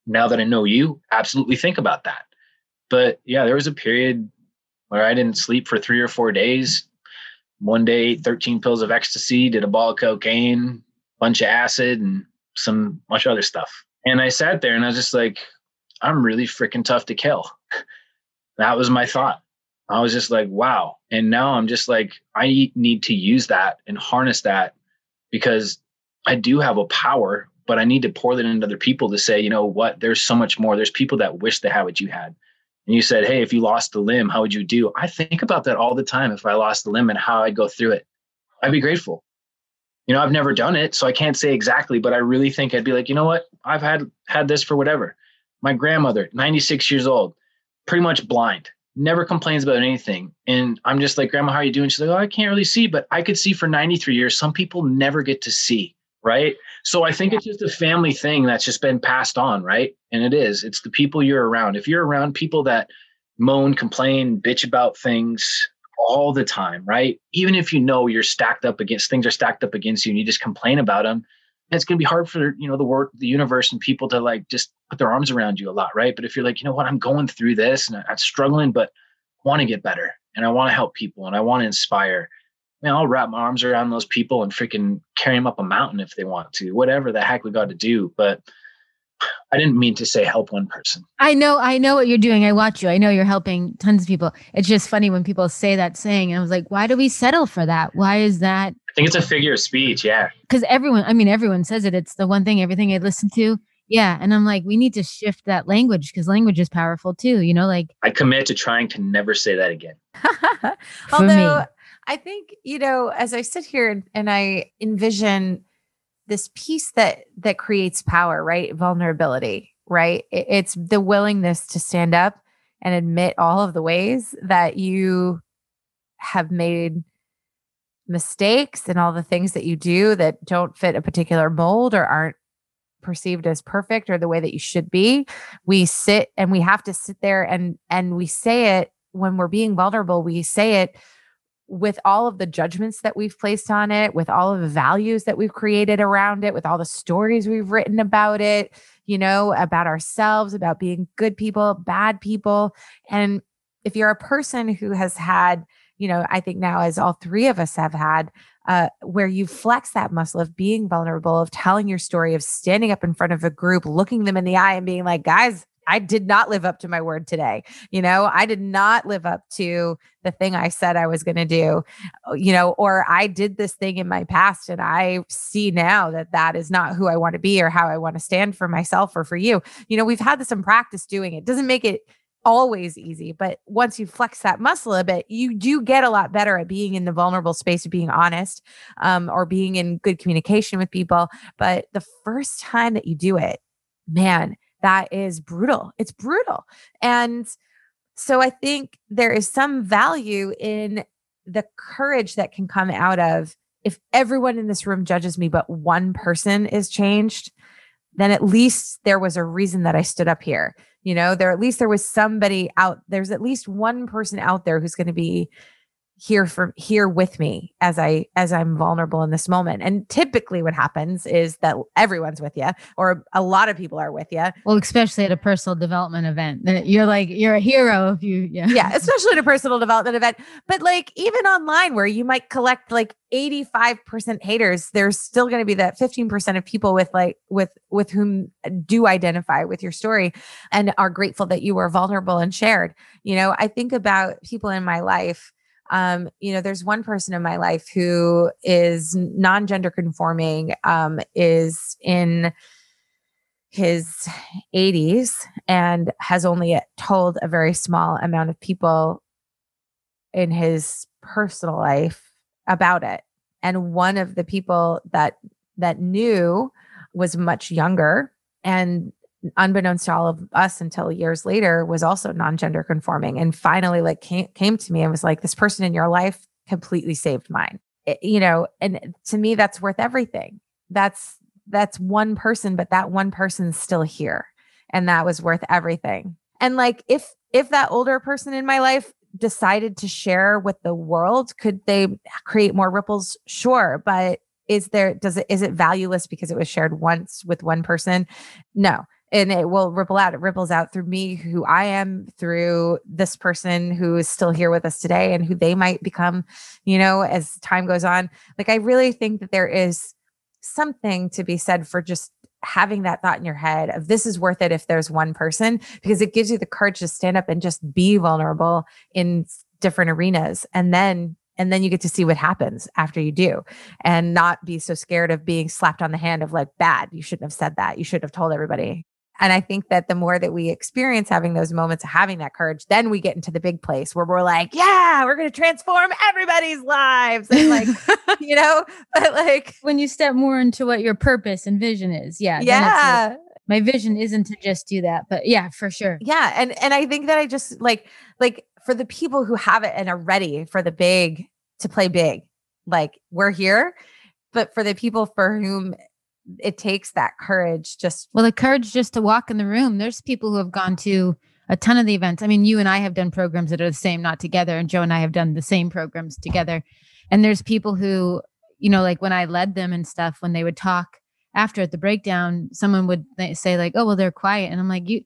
now that I know you, absolutely think about that. But yeah, there was a period where I didn't sleep for three or four days. One day, 13 pills of ecstasy, did a ball of cocaine, bunch of acid, and some much other stuff. And I sat there and I was just like, I'm really freaking tough to kill. (laughs) that was my thought. I was just like, wow. And now I'm just like, I need to use that and harness that because I do have a power but I need to pour that into other people to say, you know what, there's so much more. There's people that wish they had what you had. And you said, hey, if you lost a limb, how would you do? I think about that all the time. If I lost a limb and how I'd go through it, I'd be grateful. You know, I've never done it, so I can't say exactly, but I really think I'd be like, you know what, I've had had this for whatever. My grandmother, 96 years old, pretty much blind, never complains about anything. And I'm just like, Grandma, how are you doing? She's like, Oh, I can't really see, but I could see for 93 years. Some people never get to see right? So I think it's just a family thing that's just been passed on, right? And it is. It's the people you're around. If you're around people that moan, complain, bitch about things all the time, right? Even if you know you're stacked up against things are stacked up against you and you just complain about them, it's going to be hard for, you know, the work, the universe and people to like just put their arms around you a lot, right? But if you're like, you know what, I'm going through this and I'm struggling, but want to get better and I want to help people and I want to inspire man, I'll wrap my arms around those people and freaking carry them up a mountain if they want to, whatever the heck we got to do. But I didn't mean to say help one person. I know, I know what you're doing. I watch you. I know you're helping tons of people. It's just funny when people say that saying. And I was like, why do we settle for that? Why is that? I think it's a figure of speech. Yeah. Because everyone, I mean, everyone says it. It's the one thing, everything I listen to. Yeah. And I'm like, we need to shift that language because language is powerful too. You know, like I commit to trying to never say that again. (laughs) Although, me. I think, you know, as I sit here and, and I envision this piece that that creates power, right? Vulnerability, right? It, it's the willingness to stand up and admit all of the ways that you have made mistakes and all the things that you do that don't fit a particular mold or aren't perceived as perfect or the way that you should be we sit and we have to sit there and and we say it when we're being vulnerable we say it with all of the judgments that we've placed on it, with all of the values that we've created around it, with all the stories we've written about it, you know, about ourselves, about being good people, bad people. And if you're a person who has had, you know, I think now, as all three of us have had, uh, where you flex that muscle of being vulnerable, of telling your story, of standing up in front of a group, looking them in the eye and being like, guys, I did not live up to my word today. You know, I did not live up to the thing I said I was going to do, uh, you know, or I did this thing in my past and I see now that that is not who I want to be or how I want to stand for myself or for you. You know, we've had some practice doing it. Doesn't make it always easy, but once you flex that muscle a bit, you do get a lot better at being in the vulnerable space of being honest um, or being in good communication with people. But the first time that you do it, man, that is brutal. It's brutal. And so I think there is some value in the courage that can come out of if everyone in this room judges me, but one person is changed, then at least there was a reason that I stood up here. You know, there at least there was somebody out, there's at least one person out there who's going to be here for here with me as I as I'm vulnerable in this moment. And typically what happens is that everyone's with you or a lot of people are with you. Well, especially at a personal development event. That you're like you're a hero if you yeah. Yeah, (laughs) especially at a personal development event. But like even online where you might collect like 85% haters, there's still going to be that 15% of people with like with with whom uh, do identify with your story and are grateful that you were vulnerable and shared. You know, I think about people in my life um, you know, there's one person in my life who is non-gender conforming, um, is in his 80s and has only told a very small amount of people in his personal life about it. And one of the people that that knew was much younger and unbeknownst to all of us until years later was also non-gender conforming. And finally like came, came to me and was like this person in your life completely saved mine. It, you know and to me that's worth everything. That's that's one person but that one person's still here. And that was worth everything. And like if if that older person in my life decided to share with the world could they create more ripples? Sure. But is there does it is it valueless because it was shared once with one person? No and it will ripple out. It ripples out through me, who I am, through this person who is still here with us today, and who they might become, you know, as time goes on. Like, I really think that there is something to be said for just having that thought in your head of this is worth it if there's one person, because it gives you the courage to stand up and just be vulnerable in different arenas. And then and then you get to see what happens after you do and not be so scared of being slapped on the hand of like bad you shouldn't have said that you should have told everybody and I think that the more that we experience having those moments of having that courage, then we get into the big place where we're like, yeah, we're going to transform everybody's lives. And like, (laughs) you know, but like when you step more into what your purpose and vision is. Yeah. Yeah. Like, my vision isn't to just do that, but yeah, for sure. Yeah. And, and I think that I just like, like for the people who have it and are ready for the big to play big, like we're here. But for the people for whom it takes that courage just well the courage just to walk in the room. There's people who have gone to a ton of the events. I mean you and i have done programs that are the same not together and joe and i have done the same programs together. And there's people who you know like when i led them and stuff when they would talk after at the breakdown someone would say like oh well they're quiet. And i'm like you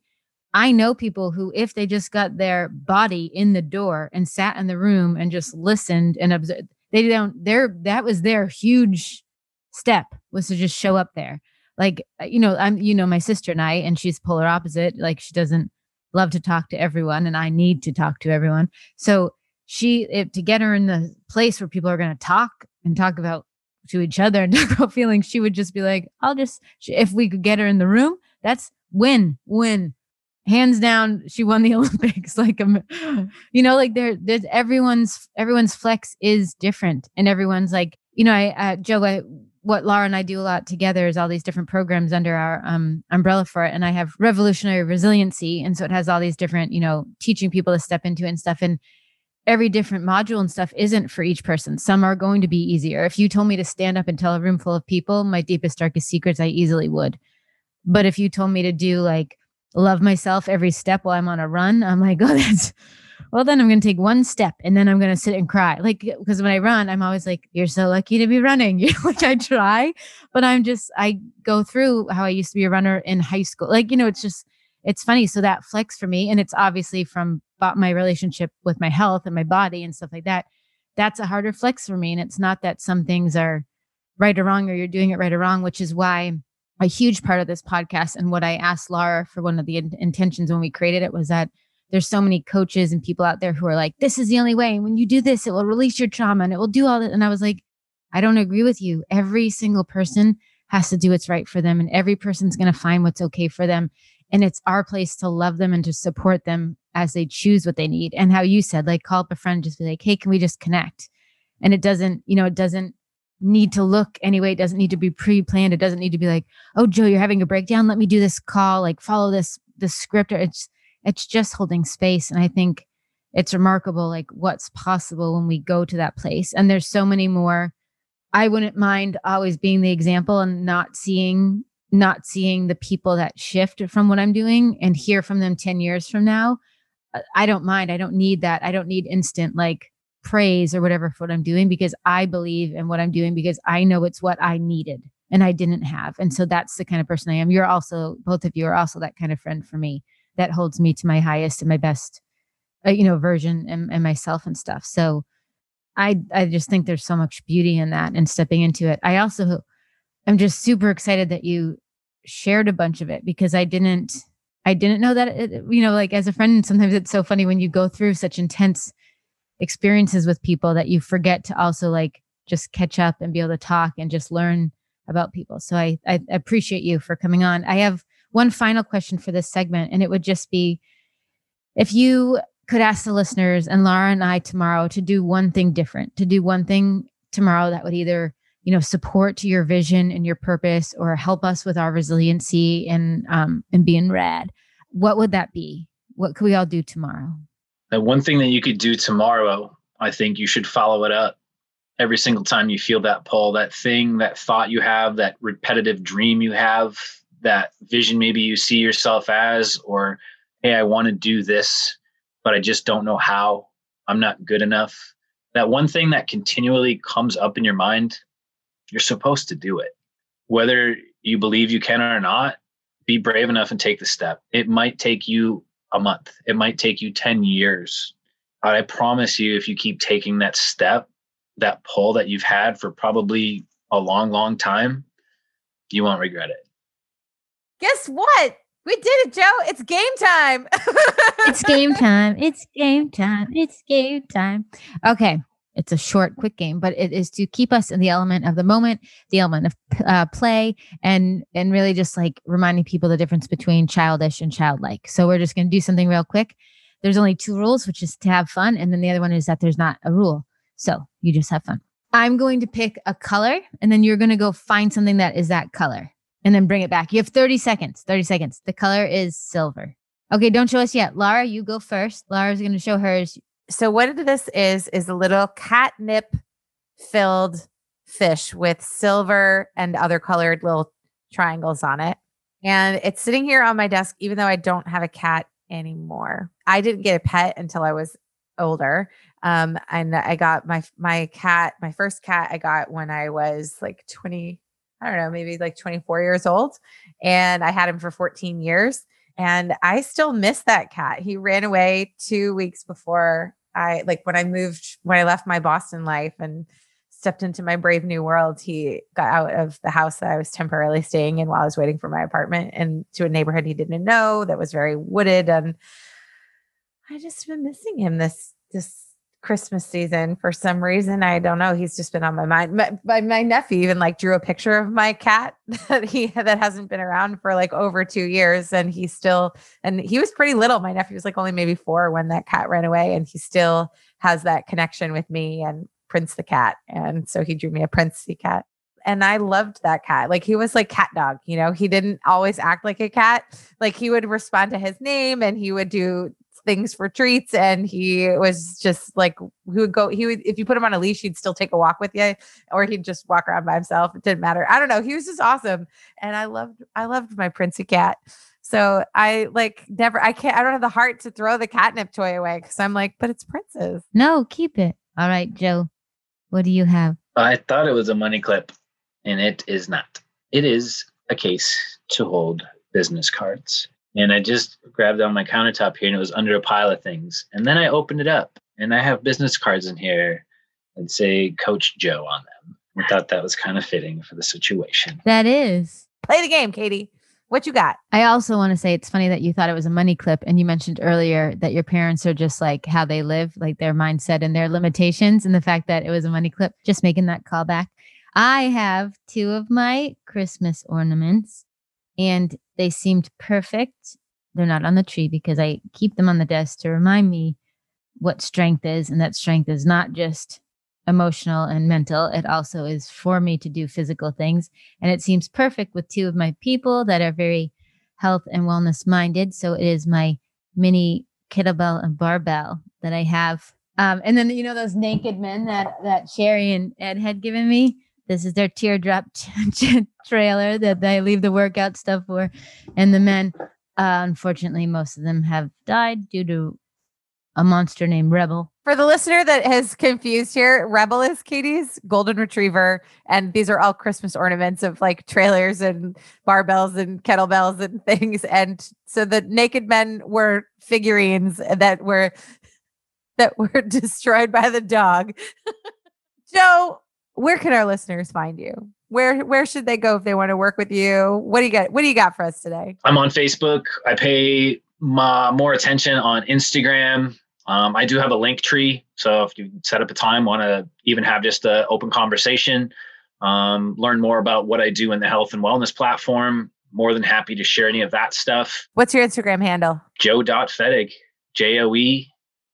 i know people who if they just got their body in the door and sat in the room and just listened and observed they don't they're that was their huge step was to just show up there. Like, uh, you know, I'm, you know, my sister and I, and she's polar opposite. Like, she doesn't love to talk to everyone, and I need to talk to everyone. So, she, to get her in the place where people are going to talk and talk about to each other and (laughs) talk about feelings, she would just be like, I'll just, if we could get her in the room, that's win, win. Hands down, she won the (laughs) Olympics. Like, you know, like there, there's everyone's, everyone's flex is different. And everyone's like, you know, I, uh, Joe, I, what Laura and I do a lot together is all these different programs under our um, umbrella for it. And I have revolutionary resiliency. And so it has all these different, you know, teaching people to step into and stuff. And every different module and stuff isn't for each person. Some are going to be easier. If you told me to stand up and tell a room full of people my deepest, darkest secrets, I easily would. But if you told me to do like love myself every step while I'm on a run, I'm like, (laughs) oh, that's well, then I'm going to take one step and then I'm going to sit and cry. Like, because when I run, I'm always like, you're so lucky to be running. (laughs) You know, like I try, but I'm just, I go through how I used to be a runner in high school. Like, you know, it's just, it's funny. So that flex for me, and it's obviously from my relationship with my health and my body and stuff like that. That's a harder flex for me. And it's not that some things are right or wrong or you're doing it right or wrong, which is why a huge part of this podcast and what I asked Laura for one of the in- intentions when we created it was that there's so many coaches and people out there who are like, this is the only way. And when you do this, it will release your trauma and it will do all that. And I was like, I don't agree with you. Every single person has to do what's right for them, and every person's going to find what's okay for them. And it's our place to love them and to support them as they choose what they need. And how you said, like, call up a friend, just be like, hey, can we just connect? And it doesn't, you know, it doesn't need to look anyway. It doesn't need to be pre-planned. It doesn't need to be like, oh, Joe, you're having a breakdown. Let me do this call. Like, follow this this script. Or it's it's just holding space. And I think it's remarkable, like what's possible when we go to that place. And there's so many more. I wouldn't mind always being the example and not seeing not seeing the people that shift from what I'm doing and hear from them 10 years from now. Uh, I don't mind. I don't need that. I don't need instant like praise or whatever for what I'm doing because I believe in what I'm doing because I know it's what I needed and I didn't have. And so that's the kind of person I am. You're also, both of you are also that kind of friend for me that holds me to my highest and my best, uh, you know, version and, and myself and stuff. So I, I just think there's so much beauty in that and stepping into it. I also, I'm just super excited that you shared a bunch of it because I didn't, I didn't know that, it, you know, like as a friend, sometimes it's so funny when you go through such intense experiences with people that you forget to also like just catch up and be able to talk and just learn about people. So I, I appreciate you for coming on. I have one final question for this segment, and it would just be if you could ask the listeners and Laura and I tomorrow to do one thing different, to do one thing tomorrow that would either you know support your vision and your purpose or help us with our resiliency and um and being rad what would that be? What could we all do tomorrow? The one thing that you could do tomorrow, I think you should follow it up every single time you feel that pull, that thing, that thought you have, that repetitive dream you have, that vision maybe you see yourself as, or hey, I want to do this, but I just don't know how. I'm not good enough. That one thing that continually comes up in your mind, you're supposed to do it. Whether you believe you can or not, be brave enough and take the step. It might take you a month. It might take you 10 years. But I promise you, if you keep taking that step, that pull that you've had for probably a long, long time, you won't regret it. Guess what? We did it, Joe. It's game time. it's game time. It's game time. It's game time. Okay it's a short quick game but it is to keep us in the element of the moment the element of uh, play and and really just like reminding people the difference between childish and childlike so we're just going to do something real quick there's only two rules which is to have fun and then the other one is that there's not a rule so you just have fun i'm going to pick a color and then you're going to go find something that is that color and then bring it back you have 30 seconds 30 seconds the color is silver okay don't show us yet laura you go first laura's going to show hers so what this is is a little catnip filled fish with silver and other colored little triangles on it. And it's sitting here on my desk, even though I don't have a cat anymore. I didn't get a pet until I was older. Um, and I got my my cat, my first cat I got when I was like 20, I don't know, maybe like 24 years old. And I had him for 14 years. And I still miss that cat. He ran away two weeks before I like when I moved, when I left my Boston life and stepped into my brave new world, he got out of the house that I was temporarily staying in while I was waiting for my apartment and to a neighborhood he didn't know that was very wooded. And I just been missing him this, this Christmas season for some reason. I don't know. He's just been on my mind. My, my, my, nephew even like drew a picture of my cat (laughs) that he that hasn't been around for like over two years, and he still and he was pretty little. My nephew was like only maybe four when that cat ran away, and he still has that connection with me and Prince the cat. And so he drew me a Princey cat. And I loved that cat. Like he was like cat dog, you know, he didn't always act like a cat. Like he would respond to his name and he would do things for treats and he was just like he would go he would if you put him on a leash he'd still take a walk with you or he'd just walk around by himself it didn't matter. I don't know he was just awesome and i loved i loved my princey cat. So i like never i can't i don't have the heart to throw the catnip toy away because i'm like but it's prince's no keep it. All right joe what do you have? I thought it was a money clip and it is not. It is a case to hold business cards and I just grabbed on my countertop here and it was under a pile of things. And then I opened it up and I have business cards in here and say Coach Joe on them. I thought that was kind of fitting for the situation. That is. Play the game, Katie. What you got? I also want to say it's funny that you thought it was a money clip and you mentioned earlier that your parents are just like how they live, like their mindset and their limitations and the fact that it was a money clip. Just making that call back. I have two of my Christmas ornaments and they seemed perfect they're not on the tree because I keep them on the desk to remind me what strength is. And that strength is not just emotional and mental, it also is for me to do physical things. And it seems perfect with two of my people that are very health and wellness minded. So it is my mini kettlebell and barbell that I have. Um, and then you know those naked men that that Sherry and Ed had given me. This is their teardrop (laughs) trailer that they leave the workout stuff for. And the men, uh, unfortunately, most of them have died due to a monster named Rebel. For the listener that has confused here, Rebel is Katie's golden retriever. And these are all Christmas ornaments of like trailers and barbells and kettlebells and (laughs) things. And so the naked men were figurines that were (laughs) that were destroyed by the dog. Joe, where can our listeners find you? Where where should they go if they want to work with you? What do you got? What do you got for us today? I'm on Facebook. I pay my, more attention on Instagram. Um, I do have a link tree, so if you set up a time, want to even have just an open conversation, um, learn more about what I do in the health and wellness platform. More than happy to share any of that stuff. What's your Instagram handle? Joe.fettig, J O E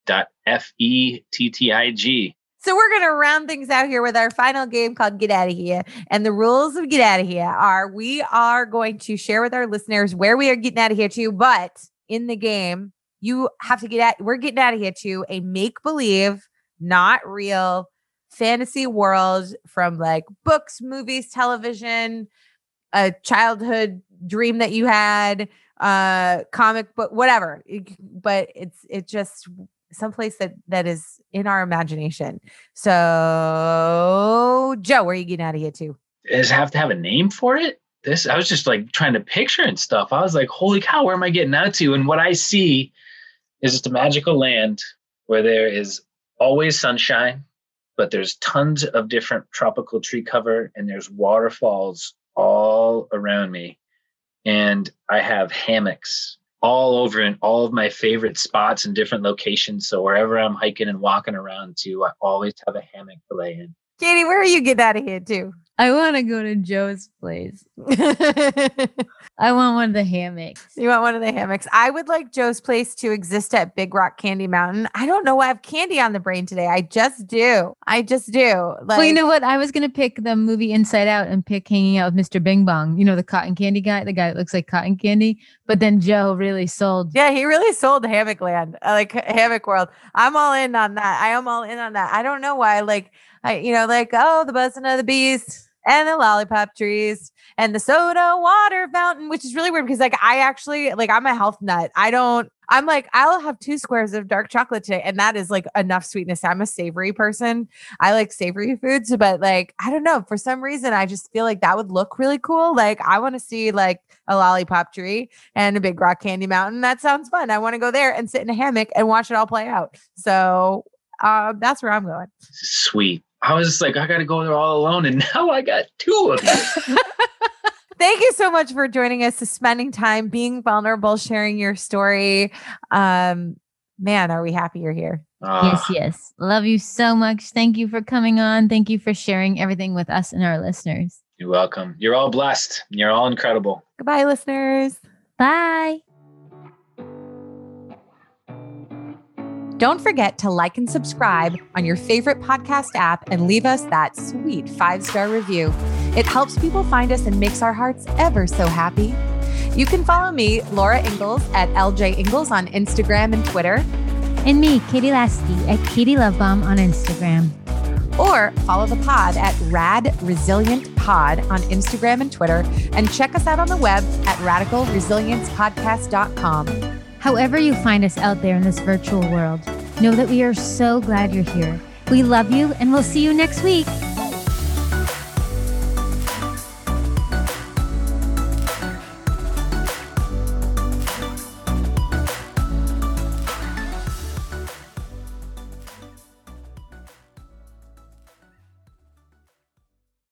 dot F E T T I G. So we're going to round things out here with our final game called Get Out of Here. And the rules of Get Out of Here are we are going to share with our listeners where we are getting out of here to, but in the game, you have to get out, we're getting out of here to a make believe, not real fantasy world from like books, movies, television, a childhood dream that you had, uh comic book, whatever. But it's it just someplace that that is in our imagination. So, Joe, where are you getting out of here to? Does have to have a name for it? This I was just like trying to picture and stuff. I was like, holy cow, where am I getting out to? And what I see is just a magical land where there is always sunshine, but there's tons of different tropical tree cover and there's waterfalls all around me. And I have hammocks all over in all of my favorite spots and different locations. So wherever I'm hiking and walking around to, I always have a hammock to lay in. Katie, where are you getting out of here too? I want to go to Joe's place. (laughs) I want one of the hammocks. You want one of the hammocks? I would like Joe's place to exist at Big Rock Candy Mountain. I don't know why I have candy on the brain today. I just do. I just do. Like, well, you know what? I was gonna pick the movie Inside Out and pick hanging out with Mr. Bing Bong. You know the cotton candy guy, the guy that looks like cotton candy. But then Joe really sold. Yeah, he really sold Hammock Land, uh, like Hammock World. I'm all in on that. I am all in on that. I don't know why. Like, I you know, like oh, the buzzing of the bees and the lollipop trees and the soda water fountain, which is really weird because like I actually like I'm a health nut. I don't I'm like, I'll have two squares of dark chocolate today. And that is like enough sweetness. I'm a savory person. I like savory foods, but like, I don't know. For some reason, I just feel like that would look really cool. Like, I want to see like a lollipop tree and a big rock candy mountain. That sounds fun. I want to go there and sit in a hammock and watch it all play out. So uh, that's where I'm going. Sweet. I was just like, I got to go there all alone. And (laughs) now I got two of them. (laughs) Thank you so much for joining us, spending time, being vulnerable, sharing your story. Um, man, are we happy you're here? Uh, yes, yes. Love you so much. Thank you for coming on. Thank you for sharing everything with us and our listeners. You're welcome. You're all blessed. You're all incredible. Goodbye, listeners. Bye. Don't forget to like and subscribe on your favorite podcast app and leave us that sweet five star review. It helps people find us and makes our hearts ever so happy. You can follow me, Laura Ingalls, at LJ Ingalls on Instagram and Twitter. And me, Katie Lasky, at Katie Lovebomb on Instagram. Or follow the pod at Rad Resilient Pod on Instagram and Twitter. And check us out on the web at radicalresiliencepodcast.com. However, you find us out there in this virtual world, know that we are so glad you're here. We love you, and we'll see you next week.